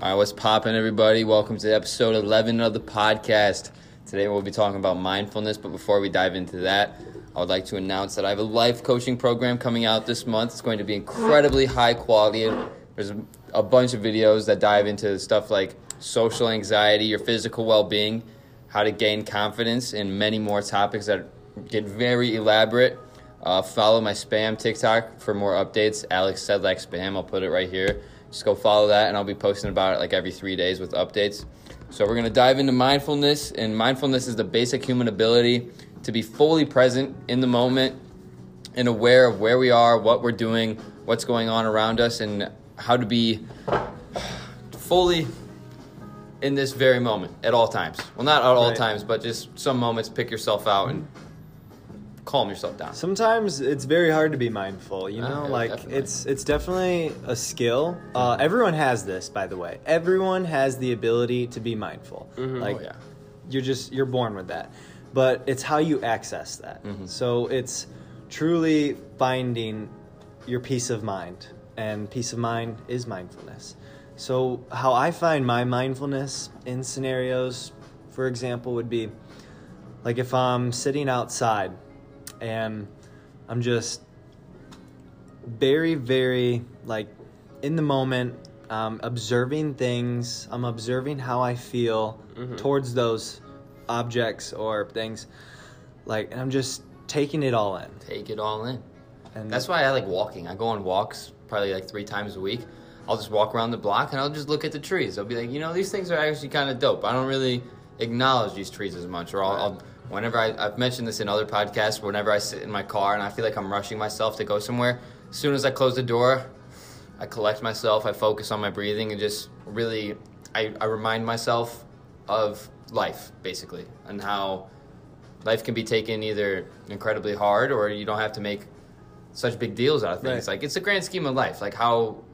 All right, what's poppin', everybody? Welcome to episode 11 of the podcast. Today we'll be talking about mindfulness, but before we dive into that, I would like to announce that I have a life coaching program coming out this month. It's going to be incredibly high quality. There's a bunch of videos that dive into stuff like social anxiety, your physical well being, how to gain confidence, and many more topics that get very elaborate. Uh, follow my spam TikTok for more updates. Alex said like spam. I'll put it right here. Just go follow that, and I'll be posting about it like every three days with updates. So we're gonna dive into mindfulness, and mindfulness is the basic human ability to be fully present in the moment and aware of where we are, what we're doing, what's going on around us, and how to be fully in this very moment at all times. Well, not at all Right. times, but just some moments. Pick yourself out and calm yourself down. Sometimes it's very hard to be mindful, you know? yeah, like definitely. it's it's definitely a skill. Uh, everyone has this, by the way. Everyone has the ability to be mindful. Like oh yeah. you're just you're born with that. But it's how you access that. Mm-hmm. So it's truly finding your peace of mind. And peace of mind is mindfulness. So how I find my mindfulness in scenarios, for example, would be like if I'm sitting outside and I'm just very, very like in the moment, um, observing things. I'm observing how I feel towards those objects or things, like, and I'm just taking it all in. Take it all in. And That's why I like walking. I go on walks probably like three times a week. I'll just walk around the block and I'll just look at the trees. I'll be like, you know, these things are actually kind of dope. I don't really acknowledge these trees as much. Or I'll, I'll whenever I, I've mentioned this in other podcasts, whenever I sit in my car and I feel like I'm rushing myself to go somewhere, as soon as I close the door, I collect myself, I focus on my breathing, and just really, I, I remind myself of life, basically, and how life can be taken either incredibly hard or you don't have to make such big deals out of things. Right. Like it's the grand scheme of life. Like how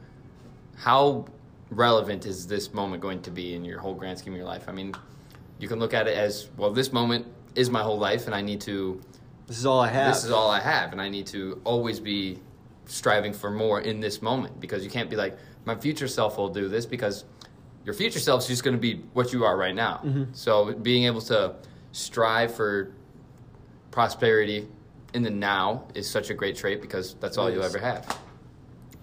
how relevant is this moment going to be in your whole grand scheme of your life? I mean, you can look at it as well. This moment is my whole life, and I need to. this is all I have. This is all I have, and I need to always be striving for more in this moment because you can't be like my future self will do this because your future self's just going to be what you are right now. Mm-hmm. So being able to strive for prosperity in the now is such a great trait because that's all you'll ever have.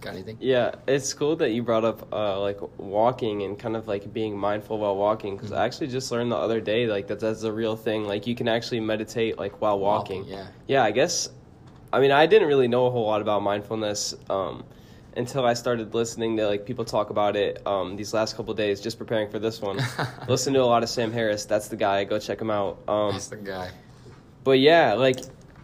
Got anything? Yeah, it's cool that you brought up uh, like walking and kind of like being mindful while walking because I actually just learned the other day like that that's a real thing. Like you can actually meditate like while walking. Walking, yeah. Yeah, I guess. I mean, I didn't really know a whole lot about mindfulness um, until I started listening to like people talk about it um, these last couple days, just preparing for this one. Listen to a lot of Sam Harris. That's the guy. Go check him out. Um, That's the guy. but yeah, like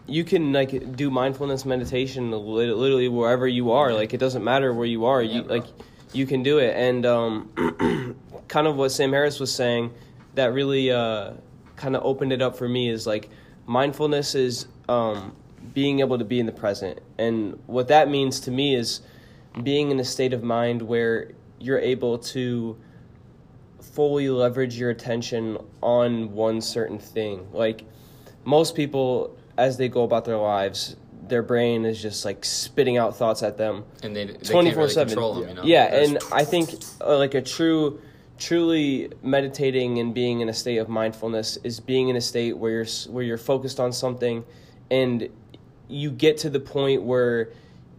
you can like do mindfulness meditation literally wherever you are. Like it doesn't matter where you are. You like you can do it. And um, kind of what Sam Harris was saying that really uh, kind of opened it up for me is like mindfulness is um, being able to be in the present. And what that means to me is being in a state of mind where you're able to fully leverage your attention on one certain thing. Like most people, as they go about their lives, their brain is just like spitting out thoughts at them And they, twenty four seven. control them, you know? Yeah, There's- and I think uh, like a true, truly meditating and being in a state of mindfulness is being in a state where you're where you're focused on something, and you get to the point where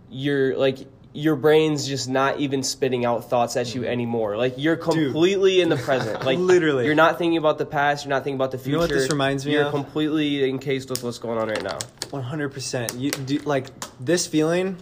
you're like your brain's just not even spitting out thoughts at Mm-hmm. you anymore. Like you're completely in the present. Like Literally. you're not thinking about the past. You're not thinking about the future. You know what this reminds me of? You're of? completely encased with what's going on right now. One hundred percent. You do like this feeling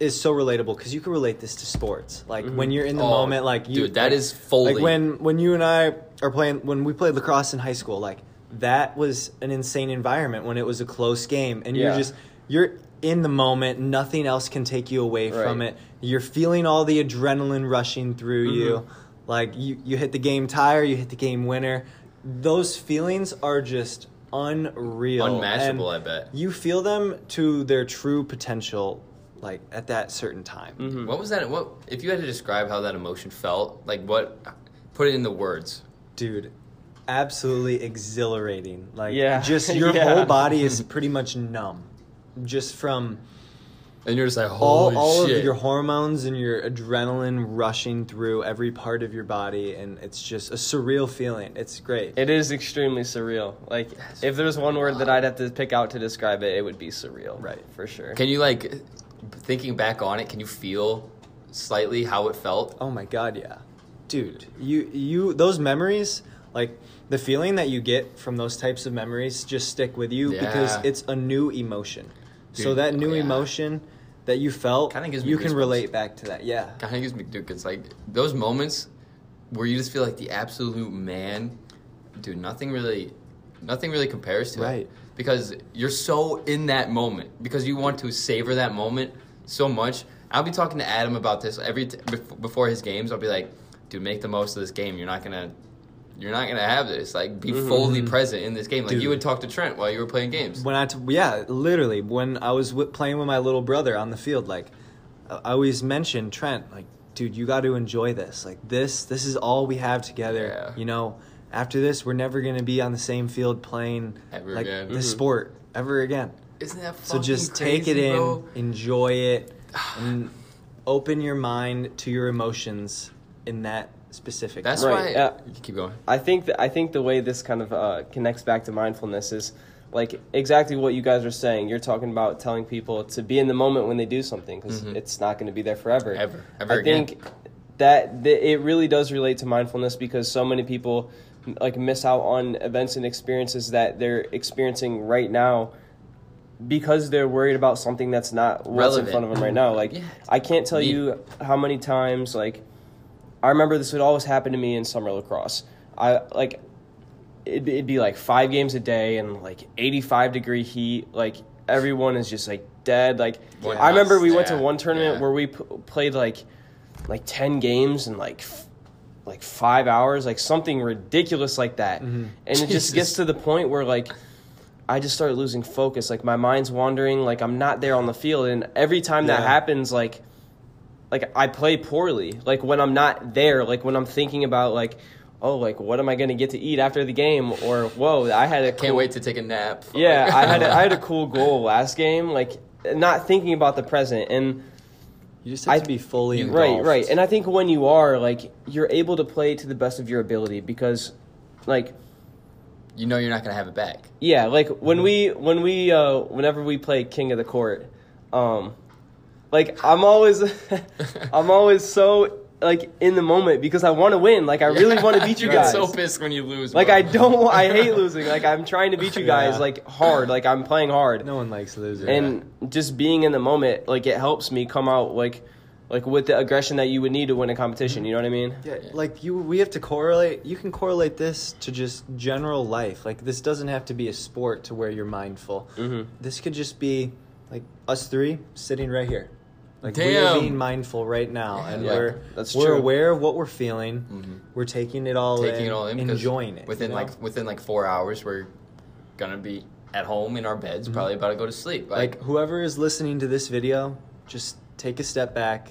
is so relatable because you can relate this to sports. Like when you're in the Oh, moment, like you, dude, that like, is fully- like when when you and I are playing when we played lacrosse in high school. Like that was an insane environment when it was a close game, and you're just you're in the moment. Nothing else can take you away from it. You're feeling all the adrenaline rushing through Mm-hmm. you. Like you, you hit the game tire, you hit the game winner. Those feelings are just unreal, Unmatchable, and I bet. You feel them to their true potential, like at that certain time. Mm-hmm. What was that? What if you had to describe how that emotion felt? Like what? Put it in the words. Dude, absolutely exhilarating. Like Yeah. just your Yeah. whole body is pretty much numb, just from and you're just like, all holy all shit. of your hormones and your adrenaline rushing through every part of your body, and it's just a surreal feeling. It's great. It is extremely surreal. Like, if there was one word that I'd have to pick out to describe it, it would be surreal. Right. For sure. Can you like, thinking back on it, can you feel slightly how it felt? Oh my god, yeah. Dude, you you those memories, like the feeling that you get from those types of memories just stick with you because it's a new emotion. So that new oh, yeah. emotion that you felt, Kinda gives me you can goosebumps. relate back to that. Yeah. kind of gives me dude it's like those moments where you just feel like the absolute man dude nothing really nothing really compares to Right. it because you're so in that moment because you want to savor that moment so much i'll be talking to adam about this every t- before his games i'll be like dude make the most of this game you're not gonna you're not gonna have this like be fully present in this game like Dude. you would talk to trent while you were playing games When I t- yeah, literally when I was w- playing with my little brother on the field, like I I always mentioned Trent, like, dude, you got to enjoy this. Like this, this is all we have together. Yeah. You know, after this, we're never gonna be on the same field playing Ever like again. this Mhm. sport ever again. isn't that So fucking just take it crazy, in, bro? enjoy it, and open your mind to your emotions in that specific. that's. Right, why yeah. you keep going I think that I think the way this kind of uh, connects back to mindfulness is like exactly what you guys are saying. You're talking about telling people to be in the moment when they do something because Mhm. it's not going to be there forever. Ever. Ever I again. think that th- it really does relate to mindfulness because so many people like miss out on events and experiences that they're experiencing right now because they're worried about something that's not what's Relevant. in front of them right now. Like Yeah. I can't tell Me- you how many times like I remember this would always happen to me in summer lacrosse. I like it'd, it'd be like five games a day and like 85 degree heat. Like everyone is just like dead. Like Boy, I remember we went to one tournament yeah. where we p- played like like 10 games in like f- like five hours, like something ridiculous like that. Mm-hmm. And it Jesus. just gets to the point where like I just start losing focus. Like my mind's wandering. Like I'm not there on the field. And every time that happens, like like I play poorly. Like when I'm not there, like when I'm thinking about like, oh, like what am I gonna get to eat after the game? Or whoa, I had a can't cool- wait to take a nap Yeah, I had a, I had a cool goal last game. Like not thinking about the present and You just have I- to be fully engulfed. right, right. And I think when you are like you're able to play to the best of your ability because like you know you're not gonna have it back Yeah, like when we when we uh whenever we play King of the Court, um like I'm always I'm always so like in the moment because I want to win. Like I really want to beat you You get guys. so pissed when you lose. like bro. I don't I hate losing. Like I'm trying to beat you guys Yeah. like hard. Like I'm playing hard. No one likes losing. And just being in the moment like it helps me come out like like with the aggression that you would need to win a competition, you know what I mean? Yeah, like you, we have to correlate. You can correlate this to just general life. Like this doesn't have to be a sport to where you're mindful. Mhm. This could just be like us three sitting right here. Like we are being mindful right now, and Yeah, we're that's we're true. aware of what we're feeling. Mhm. We're taking it all taking in, it all in enjoying it. within you know? like within like four hours we're gonna be at home in our beds probably about to go to sleep like, like whoever is listening to this video, just take a step back,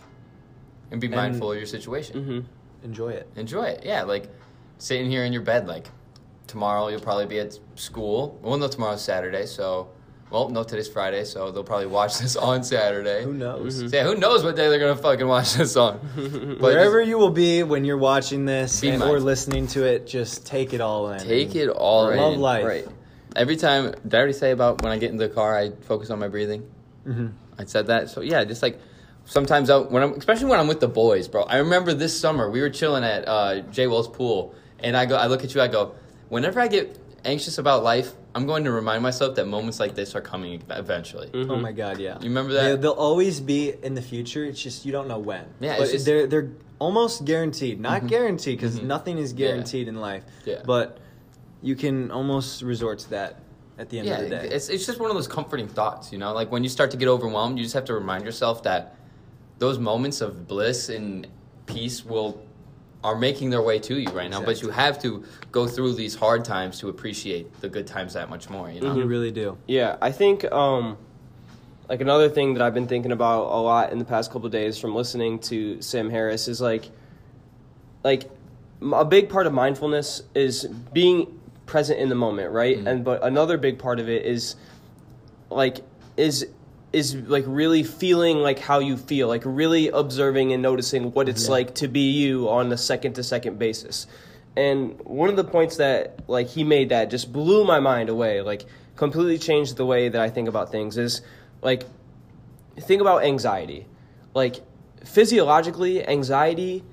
and be and- mindful of your situation Mhm. enjoy it. enjoy it yeah like sitting here in your bed like tomorrow you'll probably be at school well no tomorrow's saturday so well no today's friday so they'll probably watch this on saturday Who knows? So, yeah who knows what day they're gonna fucking watch this on but Wherever you will be when you're watching this Be and, or mindful. listening to it, just take it all in. take it all in Love life. Right. every time did i already say about when i get in the car i focus on my breathing hmm I said that. So yeah, just like sometimes out when I'm, especially when I'm with the boys, bro. I remember this summer we were chilling at uh, Jay Wells pool, and I go, I look at you, I go, whenever I get anxious about life, I'm going to remind myself that moments like this are coming eventually. Mhm. Oh my god, yeah. You remember They, that? they'll always be in the future. It's just you don't know when. Yeah, but it's just- they're they're almost guaranteed. Not Mhm. guaranteed because Mhm. nothing is Yeah. guaranteed in life. Yeah. But you can almost resort to that at the end yeah, of the day. it's it's just one of those comforting thoughts, you know. Like when you start to get overwhelmed, you just have to remind yourself that those moments of bliss and peace will are making their way to you right now. But you have to go through these hard times to appreciate the good times that much more. You know. You really do. Yeah, I think um, like another thing that I've been thinking about a lot in the past couple of days from listening to Sam Harris is like, like a big part of mindfulness is being present in the moment, right? Mhm. And but another big part of it is like is is like really feeling like how you feel, like really observing and noticing what it's like to be you on a second to second basis. And one of the points that like he made that just blew my mind away, like completely changed the way that I think about things is like think about anxiety. Like physiologically, anxiety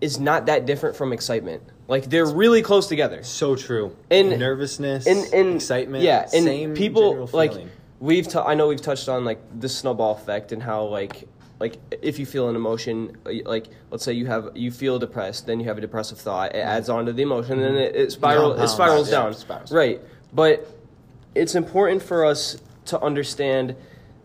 is not that different from excitement. Like they're really close together. So true. And- nervousness, and, and excitement. Yeah, and same people general like feeling. We've. T- I know we've touched on like the snowball effect and how like like if you feel an emotion, uh, like let's say you have you feel depressed, then you have a depressive thought. It adds on to the emotion, and then it, it spiral it spirals down. spirals. Right, but it's important for us to understand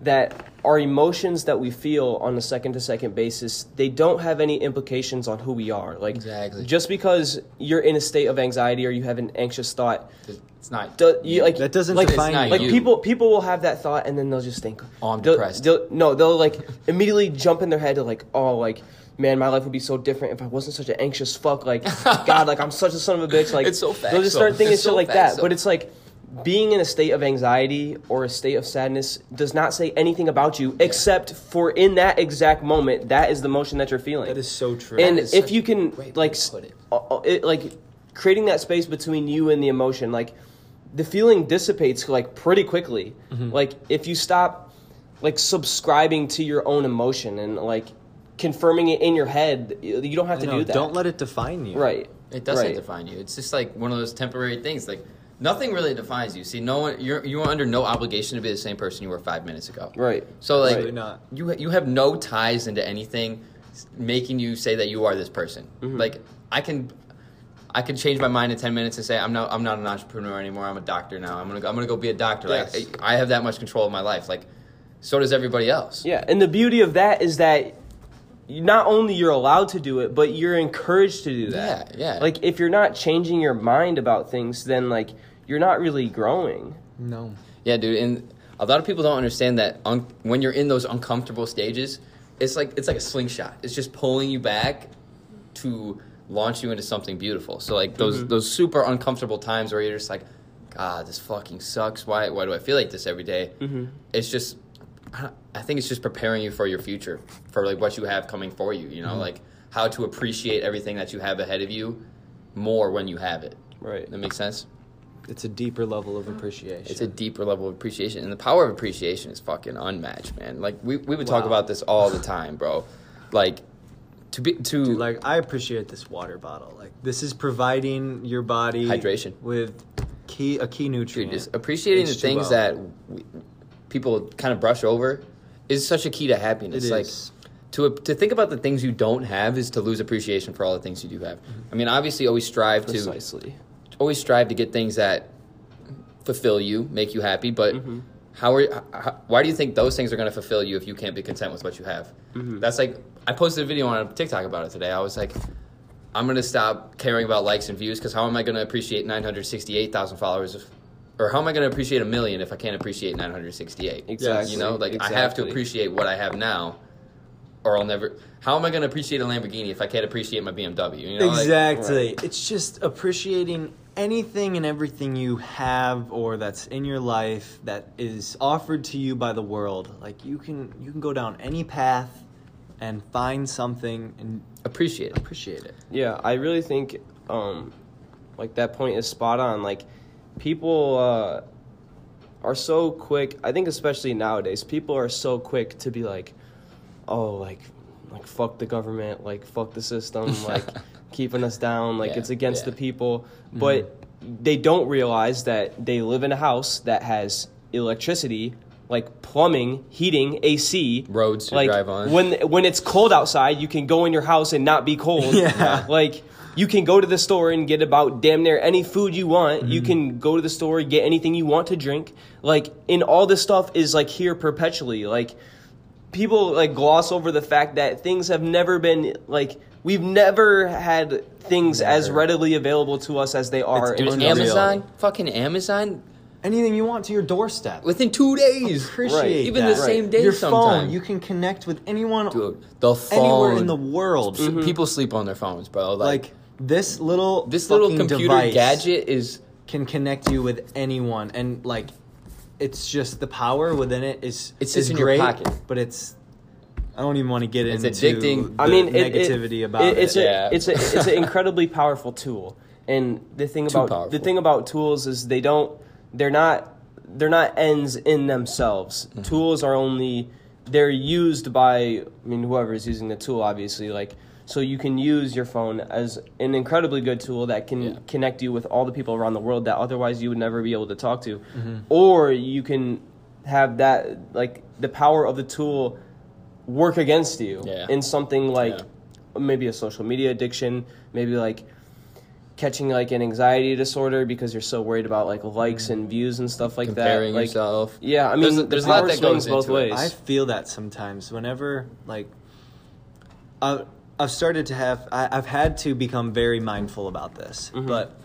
that our emotions that we feel on a second to second basis they don't have any implications on who we are like Exactly. just because you're in a state of anxiety or you have an anxious thought It's not. do, you, like That doesn't like, define not like you. people people will have that thought and then they'll just think Oh, I'm they'll- depressed. they'll- no they'll like immediately jump in their head to like oh like man my life would be so different if i wasn't such an anxious fuck like god like i'm such a son of a bitch like It's so fast. they'll just start thinking It's shit so like that factual. but it's like being in a state of anxiety or a state of sadness does not say anything about you except for in that exact moment that is the emotion that you're feeling that is so true. and if you can like put it. uh, uh, it, like creating that space between you and the emotion like the feeling dissipates like pretty quickly Mm-hmm. like if you stop like subscribing to your own emotion and like confirming it in your head you you don't have I to know, do that Don't let it define you. right It doesn't right. define you. It's just like one of those temporary things. Like nothing really defines you. See, no one. You're you are under no obligation to be the same person you were five minutes ago. right So like Absolutely not. you you have no ties into anything making you say that you are this person. Mm-hmm. Like I can I can change my mind in 10 minutes and say I'm not I'm not an entrepreneur anymore. I'm a doctor now. I'm going to I'm going to go be a doctor. Yes. Like I have that much control of my life. Like so does everybody else. Yeah, and the beauty of that is that not only you're allowed to do it, but you're encouraged to do that. Yeah, yeah. Like if you're not changing your mind about things, then like you're not really growing. No. Yeah, dude, and a lot of people don't understand that un- when you're in those uncomfortable stages, it's like it's like a slingshot. It's just pulling you back to launch you into something beautiful. So like those mm-hmm. those super uncomfortable times where you're just like, God, this fucking sucks. Why why do I feel like this every day?" Mm-hmm. It's just I I think it's just preparing you for your future, for like what you have coming for you. You know, mm-hmm. like how to appreciate everything that you have ahead of you more when you have it. Right. That makes sense. It's a deeper level of appreciation. It's a deeper level of appreciation, and the power of appreciation is fucking unmatched, man. Like we, we would talk about this all the time, bro. Like to be to Dude, like I appreciate this water bottle. Like this is providing your body Hydration. with key a key dude, nutrient. just appreciating the H2O. things that we, people kind of brush over is such a key to happiness. It like is. to to think about the things you don't have is to lose appreciation for all the things you do have. Mm-hmm. I mean, obviously, always strive to Precisely. Always strive to get things that fulfill you, make you happy. But Mm-hmm. how are how, why do you think those things are going to fulfill you if you can't be content with what you have? Mm-hmm. That's like I posted a video on TikTok about it today. I was like, I'm going to stop caring about likes and views because how am I going to appreciate 968,000 followers? If, or how am I going to appreciate a million if I can't appreciate 968? Exactly. You know, like I have to appreciate what I have now, or I'll never. How am I going to appreciate a Lamborghini if I can't appreciate my BMW? You know, like- exactly. It's just appreciating anything and everything you have or that's in your life that is offered to you by the world. Like you can you can go down any path and find something and appreciate it. appreciate it. Yeah, I really think um like that point is spot on. Like people uh are so quick, I think especially nowadays, people are so quick to be like, "Oh, like like fuck the government, like fuck the system, like keeping us down, like Yeah, it's against yeah. the people." But they don't realize that they live in a house that has electricity, like plumbing, heating, AC, Roads to like drive on. when when it's cold outside, you can go in your house and not be cold. Yeah. Like you can go to the store and get about damn near any food you want. Mm-hmm. You can go to the store and get anything you want to drink. Like and all this stuff is like here perpetually. Like people like gloss over the fact that things have never been like we've never had things as readily available to us as they are. It's in Dude, unreal. Amazon, fucking Amazon, Anything you want to your doorstep. within two days. appreciate Right. Even that. the same day Your sometime. phone, you can connect with anyone Dude, the phone. anywhere in the world. S- mm-hmm. People sleep on their phones, bro. Like, Like this little this little computer device gadget is can connect you with anyone and like it's just the power within it is It's is just in your great, pocket. but it's I don't even want to get It's into addicting. the I mean, it- negativity it, about it, it. it's Yeah. a it's a it's an incredibly powerful tool. And the thing Too about powerful. the thing about tools is they don't they're not they're not ends in themselves. Mm-hmm. Tools are only they're used by I mean whoever is using the tool obviously like so you can use your phone as an incredibly good tool that can Yeah. connect you with all the people around the world that otherwise you would never be able to talk to. Mm-hmm. Or you can have that like the power of the tool work against you Yeah. in something like Yeah. maybe a social media addiction, maybe like catching like an anxiety disorder because you're so worried about like likes and views and stuff like Comparing that. Like, yourself. Yeah, I mean, There's a- the there's a lot power that swings goes both into it. ways. I feel that sometimes whenever like I, I've started to have I, I've had to become very mindful about this, Mm-hmm. but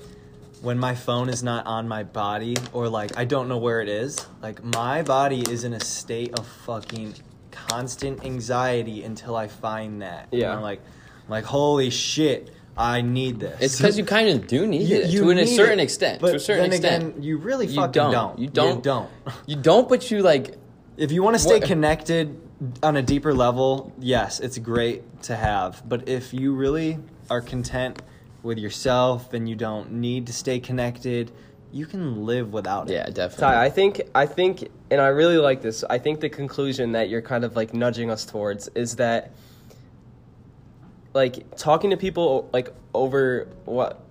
when my phone is not on my body or like I don't know where it is, like my body is in a state of fucking constant anxiety until I find that. And Yeah. I'm like I'm like holy shit, I need this. It's because you kind of do need You- it you to a need certain it, extent. To a certain then extent, again, you really You fucking don't. don't. You don't. You don't. you don't. But you like. If you want to stay What- connected on a deeper level, yes, it's great to have. But if you really are content with yourself and you don't need to stay connected, you can live without it. Yeah, definitely. Ty, I think I think and I really like this. I think the conclusion that you're kind of like nudging us towards is that like talking to people like over what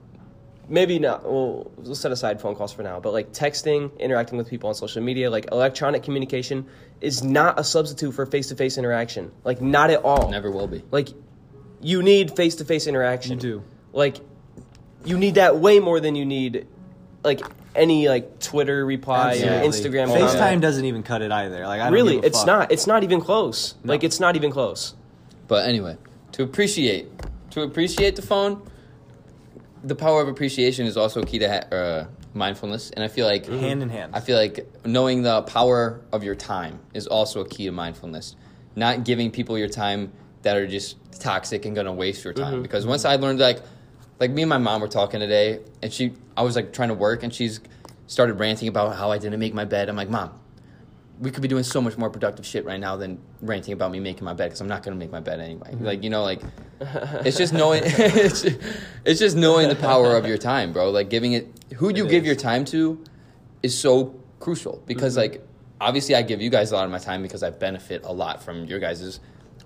maybe not well we'll set aside phone calls for now but like texting interacting with people on social media like electronic communication is not a substitute for face-to-face interaction like not at all Never will be. like you need face-to-face interaction You do. like you need that way more than you need like any like twitter reply or instagram Oh, comment. FaceTime doesn't even cut it either. Like I don't really it's fuck. not it's not even close No. like it's not even close But anyway, to appreciate, to appreciate the phone, the power of appreciation is also key to ha- uh, mindfulness, and I feel like Hand in hand. I feel like knowing the power of your time is also a key to mindfulness. Not giving people your time that are just toxic and gonna waste your time. Because once I learned like, like me and my mom were talking today, and she, I was like trying to work, and she's started ranting about how I didn't make my bed. I'm like, mom, we could be doing so much more productive shit right now than ranting about me making my bed because I'm not gonna make my bed anyway. Mm-hmm. Like you know, like it's just knowing it's, it's just knowing the power of your time, bro. Like giving it who you It give is. your time to is so crucial because mm-hmm. like obviously I give you guys a lot of my time because I benefit a lot from your guys'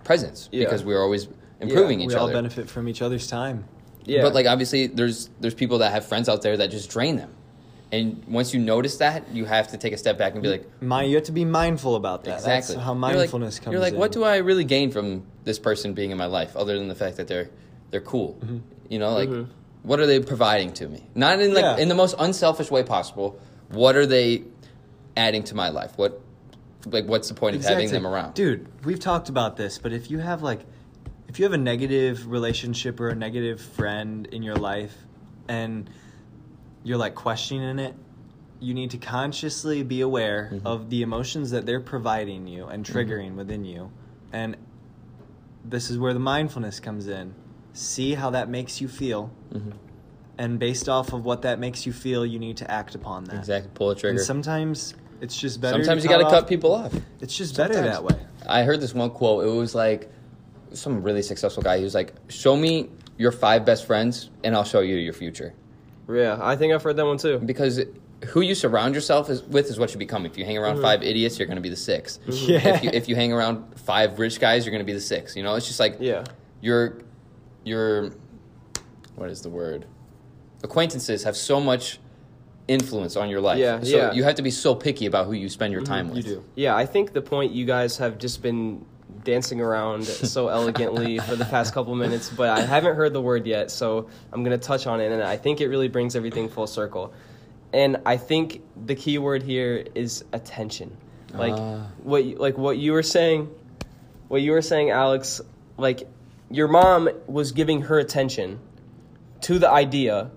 presence Yeah. because we're always improving each other. we all other. benefit from each other's time. yeah But like obviously there's there's people that have friends out there that just drain them. And once you notice that, you have to take a step back and be like, My, you have to be mindful about that. Exactly. That's how You're like- mindfulness comes. You're like, in. what do I really gain from this person being in my life, other than the fact that they're they're cool? Mm-hmm. You know, like what are they providing to me? Not in like Yeah. in the most unselfish way possible. What are they adding to my life? What like what's the point of having them around? Dude, we've talked about this, but if you have like if you have a negative relationship or a negative friend in your life and you're like questioning it, you need to consciously be aware Mm-hmm. of the emotions that they're providing you and triggering within you. And this is where the mindfulness comes in. See how that makes you feel. Mhm. And based off of what that makes you feel, you need to act upon that. Exactly, pull a And trigger. sometimes it's just better. Sometimes you got to cut people off. It's just better that way. I heard this one quote. It was like some really successful guy. He was like, "Show me your five best friends, and I'll show you your future." Yeah i think i've heard that one too because who you surround yourself is, with is what you become. If you hang around mm-hmm. five idiots, you're going to be the 6 mm-hmm. Yeah. If you, if you hang around five rich guys, you're going to be the six. You know, it's just like yeah your your what is the word? Acquaintances have so much influence on your life. Yeah, so yeah. you have to be so picky about who you spend your mm-hmm. time with. You do. Yeah, I think the point you guys have just been dancing around so elegantly for the past couple minutes, but I haven't heard the word yet, so I'm going to touch on it, and I think it really brings everything full circle. And I think the key word here is attention. Like Ah. what you, like what you were saying, what you were saying, Alex. Like your mom was giving her attention to the idea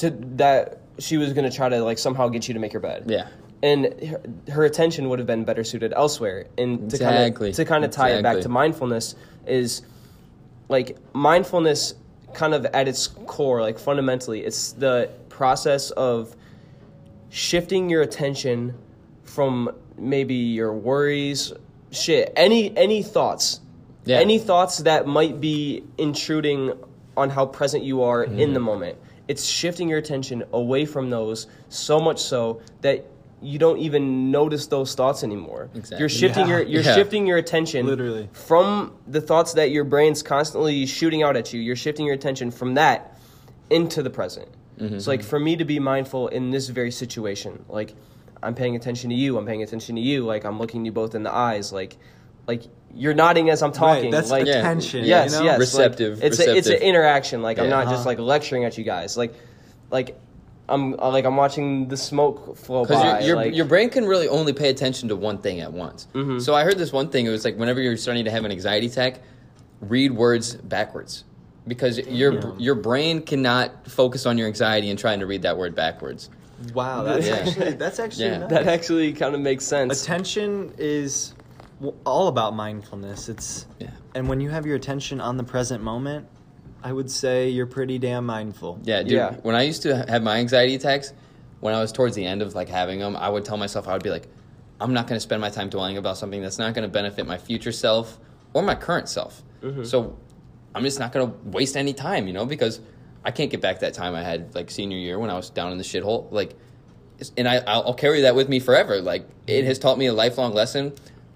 to that she was going to try to like somehow get you to make your bed Yeah. And her, her attention would have been better suited elsewhere. And to kind of to kind of tie it back to mindfulness is like mindfulness kind of at its core, like fundamentally, it's the process of shifting your attention from maybe your worries, shit, any any thoughts, Yeah. any thoughts that might be intruding on how present you are in Mm-hmm. the moment. It's shifting your attention away from those so much so that you don't even notice those thoughts anymore. Exactly. You're shifting Yeah. your you're Yeah. shifting your attention Literally. from the thoughts that your brain's constantly shooting out at you. You're shifting your attention from that into the present. Mm-hmm. So like for me to be mindful in this very situation, like I'm paying attention to you, I'm paying attention to you, like I'm looking you both in the eyes, like like you're nodding as I'm talking. Right, that's like attention. yes, you know? yes, like, Receptive, it's a, it's an interaction. Like I'm not just Uh-huh. like lecturing at you guys. Like like I'm uh, like I'm watching the smoke flow Because by. your, your, like, your brain can really only pay attention to one thing at once. Mm-hmm. So I heard this one thing. It was like whenever you're starting to have an anxiety attack, read words backwards. Because your your brain cannot focus on your anxiety and trying to read that word backwards. Wow, that's Yeah. actually that's actually Yeah. nice. that actually kind of makes sense. attention is all about mindfulness. It's Yeah. and when you have your attention on the present moment, I would say you're pretty damn mindful. Yeah, dude. Yeah. When I used to have my anxiety attacks, when I was towards the end of like having them, I would tell myself I would be like, I'm not going to spend my time dwelling about something that's not going to benefit my future self or my current self. Mm-hmm. So I'm just not going to waste any time, you know, because I can't get back that time I had like senior year when I was down in the shithole. Like, and I I'll I'll carry that with me forever. Like, it has taught me a lifelong lesson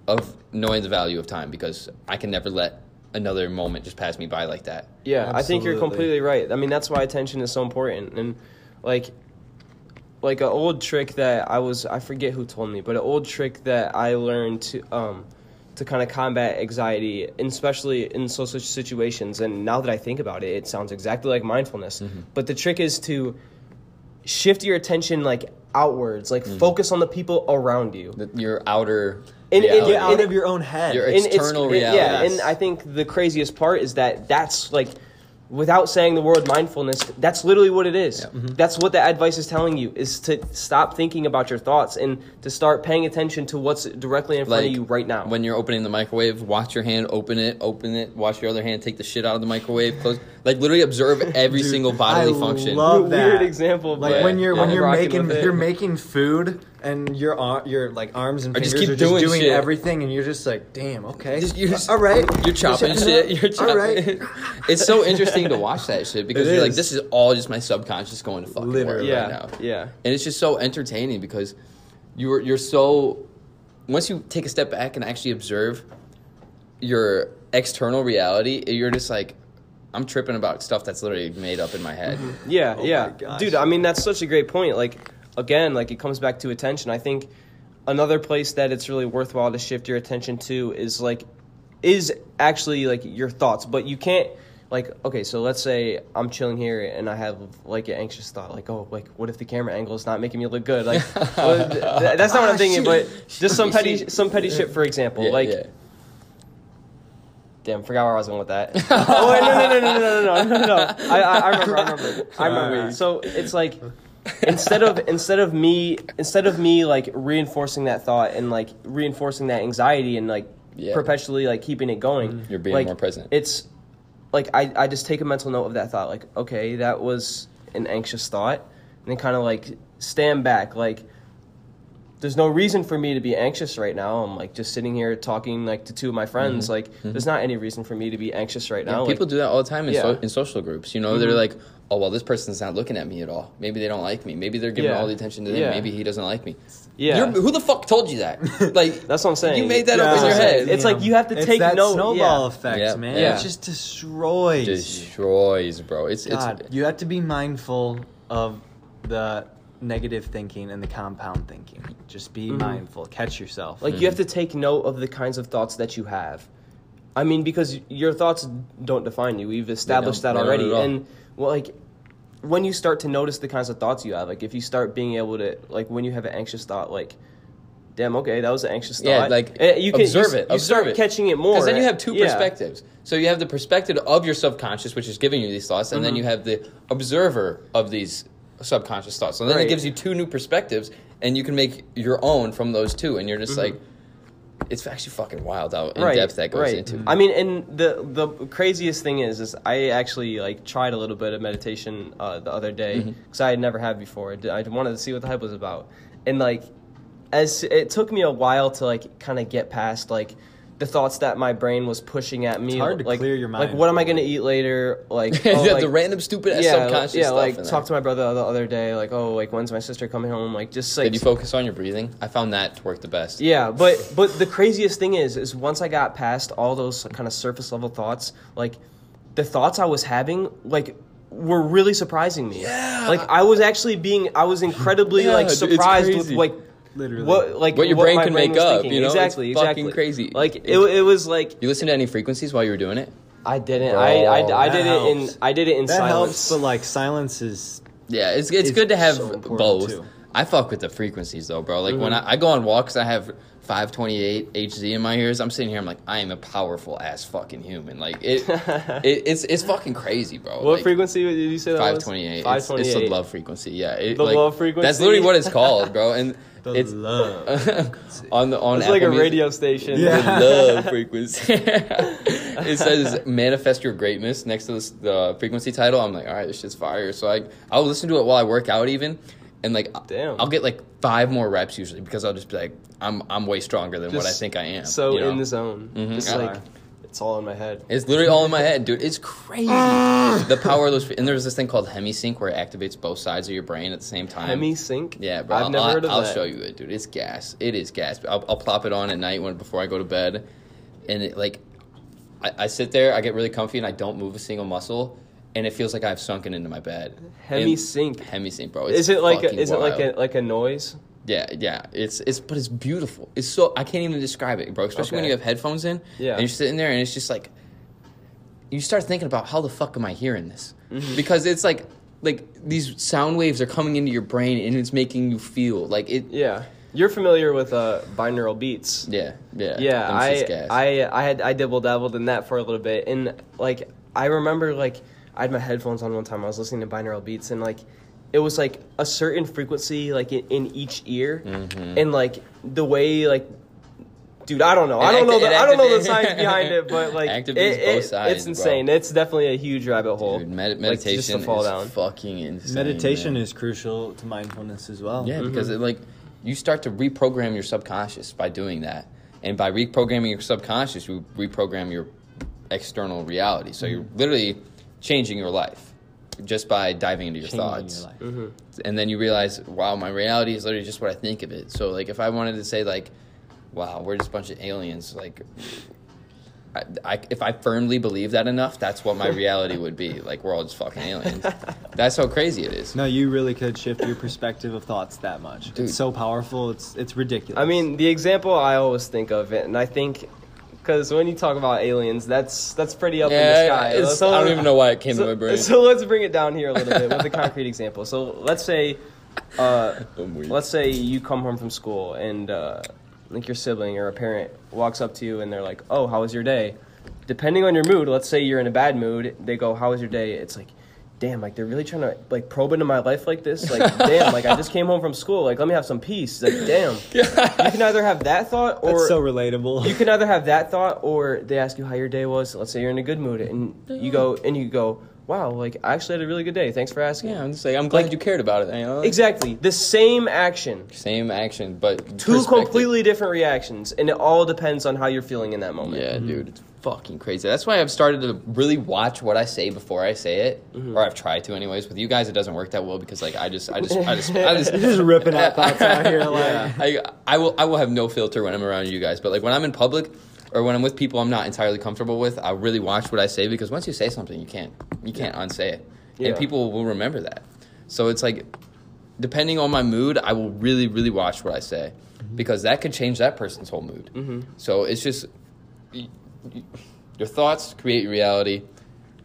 of knowing the value of time because I can never let another moment just pass me by like that. Yeah, I think you're completely right. I mean, that's why attention is so important. And like, like an old trick that I was I forget who told me, but an old trick that I learned to um to kind of combat anxiety, and especially in social situations. And now that I think about it, it sounds exactly like mindfulness. But the trick is to shift your attention like outwards, like focus on the people around you. The, your outer And- and- reality. Get out And- of your own head. Your And it's- external it- reality. Yeah, Yes. and I think the craziest part is that that's like, without saying the word mindfulness, that's literally what it is. Mm-hmm. That's what that advice is telling you: is to stop thinking about your thoughts and to start paying attention to what's directly in front of you right now. When you're opening the microwave, watch your hand, open it, open it, watch your other hand, take the shit out of the microwave, close. Like literally observe every Dude, single bodily I function. love that. Weird example, Like but when you're when you're making you're making food and your ar- your like arms and Or fingers just keep are just doing doing shit. everything, and you're just like, damn, okay, Just- you're just- all right, You're chopping shit. You're chopping. All right. it's so interesting to watch that shit because It you're like, is. this is all just my subconscious going to fucking Literally. work yeah, right now. yeah, and it's just so entertaining because you're you're so once you take a step back and actually observe your external reality, you're just like, I'm tripping about stuff that's literally made up in my head. yeah, Oh yeah, my gosh. dude. I mean, that's such a great point. Like, again, like it comes back to attention. I think another place that it's really worthwhile to shift your attention to is like is actually like your thoughts but you can't like okay so let's say i'm chilling here and i have like an anxious thought like oh like what if the camera angle is not making me look good like well, th- th- that's not what i'm Ah, thinking but just some petty some petty shit for example Yeah, like yeah. Damn, forgot where I was going with that. oh wait, no, no, no, no, no, no, no, no, no. I, I, I remember, I remember, I remember. So it's like instead of instead of me instead of me like reinforcing that thought and like reinforcing that anxiety and like Yeah. perpetually like keeping it going, You're being like, more present. It's like I I just take a mental note of that thought. Like okay, that was an anxious thought, and then kind of like stand back, like there's no reason for me to be anxious right now. I'm like just sitting here talking like to two of my friends. Like there's not any reason for me to be anxious right Mm-hmm. Yeah, now. people like, do that all the time in, Yeah. Mm-hmm. in social groups. You know, they're like, oh, well, this person's not looking at me at all. Maybe they don't like me. Maybe they're giving Yeah. all the attention to them. Yeah. Maybe he doesn't like me. Yeah. You're, who the fuck told you that? Like, That's what I'm saying. You made that up in your head. It's like you have to It's take that note- snowball yeah. effect, Yeah. man. Yeah. It just destroys. destroys, bro. It's God, it's you have to be mindful of the negative thinking and the compound thinking. Just be mindful. Catch yourself. Mm-hmm. Like you have to take note of the kinds of thoughts that you have. I mean, because your thoughts don't define you. We've established that They don't already. at. And well, like when you start to notice the kinds of thoughts you have, like if you start being able to, like when you have an anxious thought, like. Damn. Okay, that was an anxious thought. Yeah, like Eh, you can observe you, it. You observe start it. catching it more Because then you have two Yeah. perspectives. So you have the perspective of your subconscious, which is giving you these thoughts, and then Mm-hmm. you have the observer of these subconscious thoughts. So then it gives you two new perspectives, and you can make your own from those two. And you're just like, it's actually fucking wild how in depth that goes Mm-hmm. right. into. I mean, and the the craziest thing is, is I actually like tried a little bit of meditation uh, the other day Mm-hmm. because I had never had before. I wanted to see what the hype was about, and like as it took me a while to like kind of get past like the thoughts that my brain was pushing at me. It's hard to like, clear your mind Like, what am I gonna eat later? Like, Yeah, oh, the random stupid ass yeah, subconscious yeah, stuff like in talk there. to my brother the other day. Like, oh, like when's my sister coming home? Like, just like Did you focus on your breathing? I found that to work the best. yeah, but but the craziest thing is is once I got past all those kind of surface level thoughts, like the thoughts I was having, like were really surprising me. Yeah. Like I was actually being I was incredibly Yeah, like surprised with like Literally. what like What your brain my can make up, thinking. you know? It's Exactly, fucking exactly. crazy. Like it, It- it was like You listen to any frequencies while you were doing it? I didn't Bro, I I, I that did it in. I did it in that silence. helps, but like silence is Yeah, it's it's It's good to have so both. too. I fuck with the frequencies though, bro. Like Mm-hmm. when I, I go on walks, I have 528 HZ in my ears. I'm sitting here, I'm like, I am a powerful ass fucking human. Like it, it it's it's fucking crazy, bro. what like, frequency did you say that was? 528. It's, twenty it's the love frequency. Yeah, it, The like, love frequency? That's literally what it's called, bro. And the it's love. on the on It's like a Music- radio station. Yeah. the love frequency. it says manifest your greatness next to this, the frequency title. I'm like, all right, this shit's fire. So I I'll listen to it while I work out even, and like Damn. I'll get like five more reps usually because I'll just be like, I'm I'm way stronger than what I Just think I am. So you know? in the zone. Mhm. Just Yeah. like it's all in my head. It's literally all in my head, dude. It's crazy. Ah! the power of those. And there's this thing called hemisync where it activates both sides of your brain at the same time. Hemi sync? Yeah, bro. I've I'll, never I'll- heard of that. I'll that. show you it, dude. It's gas. It is gas. I'll, I'll plop it on at night when before I go to bed, and it like, I, I sit there, I get really comfy, and I don't move a single muscle, and it feels like I've sunken into my bed. Hemi And- sync. Hemi sync, bro. It's Is it like a, fucking is it like a like a noise? Yeah, yeah. It's it's but it's beautiful. It's so I can't even describe it, bro. Especially when you have headphones in. Yeah. And you're sitting there and it's just like you start thinking about how the fuck am I hearing this? Mm-hmm. Because it's like like these sound waves are coming into your brain and it's making you feel like it Yeah. You're familiar with uh binaural beats. Yeah, yeah. Yeah, I. I I had I dibble dabbled in that for a little bit, and like I remember like I had my headphones on one time. I was listening to binaural beats, and like it was like a certain frequency like in, in each ear, Mm-hmm. and like the way like. Dude, I don't know. I don't know. The, it I don't know the science behind it, but like it, it- sides, it's insane. bro. It's definitely a huge rabbit hole. Dude, med- meditation just to fall is down. fucking insane. Meditation man. is crucial to mindfulness as well. Yeah, because it, like you start to reprogram your subconscious by doing that, and by reprogramming your subconscious, you reprogram your external reality. So you're literally changing your life just by diving into your Changing thoughts, your life. Mm-hmm. and then you realize, wow, my reality is literally just what I think of it. So like, if I wanted to say like, wow, we're just a bunch of aliens, like. I, I, if I firmly believe that enough, that's what my reality would be. Like we're all just fucking aliens. That's how crazy it is. No, you really could shift your perspective of thoughts that much. Dude. It's so powerful. It's it's ridiculous. I mean, the example I always think of it, and I think because when you talk about aliens, that's that's pretty up in the Yeah, sky. it's- I don't even know why it came so, to my brain. So let's bring it down here a little bit with a concrete example. So let's say, uh, let's say you come home from school and uh, like your sibling or a parent walks up to you and they're like, "Oh, how was your day?" Depending on your mood, let's say you're in a bad mood, they go, "How was your day?" It's like. Damn, like they're really trying to like probe into my life like this. Like, damn, like I just came home from school. Like, let me have some peace. Like, damn. Yeah. You can either have that thought or that's so relatable. you can either have that thought or they ask you how your day was. Let's say you're in a good mood and you go and you go, "Wow, like I actually had a really good day. Thanks for asking." Yeah, I'm just like I'm glad Like- you cared about it. You know? Exactly. The same action, Same action, but two completely different reactions, and it all depends on how you're feeling in that moment. Yeah, mm-hmm. dude, it's fucking crazy. That's why I've started to really watch what I say before I say it, or I've tried to, anyways. With you guys, it doesn't work that well because like I just, I just, I just, I just, just ripping out thoughts out here. Like, I, I will, I will have no filter when I'm around you guys. But like when I'm in public. Or when I'm with people I'm not entirely comfortable with, I really watch what I say because once you say something, you can't you can't unsay it, Yeah. and people will remember that. So it's like, depending on my mood, I will really really watch what I say because that could change that person's whole mood. Mm-hmm. So it's just your thoughts create your reality,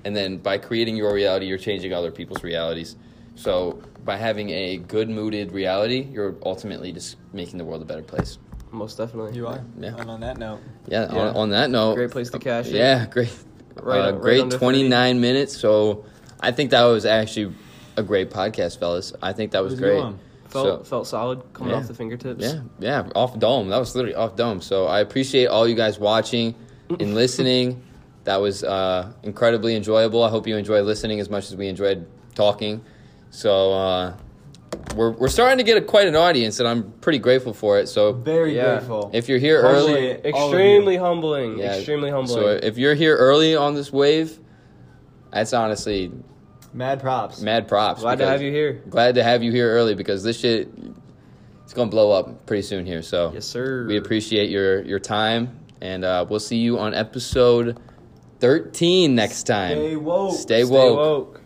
and then by creating your reality, you're changing other people's realities. So by having a good mooded reality, you're ultimately just making the world a better place. Most definitely. you are. Yeah. And on that note, Yeah. Yeah. On, on that note, Great place to cash it. Yeah, great. Right- uh, right great under 30. 29 minutes. So I think that was actually a great podcast, fellas. I think that was It was great. Felt So- felt solid coming Yeah. off the fingertips. Yeah, yeah, off dome. That was literally off dome. So I appreciate all you guys watching and listening. That was uh, incredibly enjoyable. I hope you enjoyed listening as much as we enjoyed talking. So uh, we're we're starting to get a, quite an audience, and I'm pretty grateful for it. So Very Yeah. grateful. if you're here Appreciate early, it. All of you. Extremely humbling. yeah, Extremely humbling. So if you're here early on this wave, that's honestly Mad props. mad props. Glad to have you here. Glad to have you here early because this shit it's gonna blow up pretty soon here. So Yes, sir. we appreciate your your time, and uh, we'll see you on episode thirteen next time. Stay woke. Stay Stay woke. woke.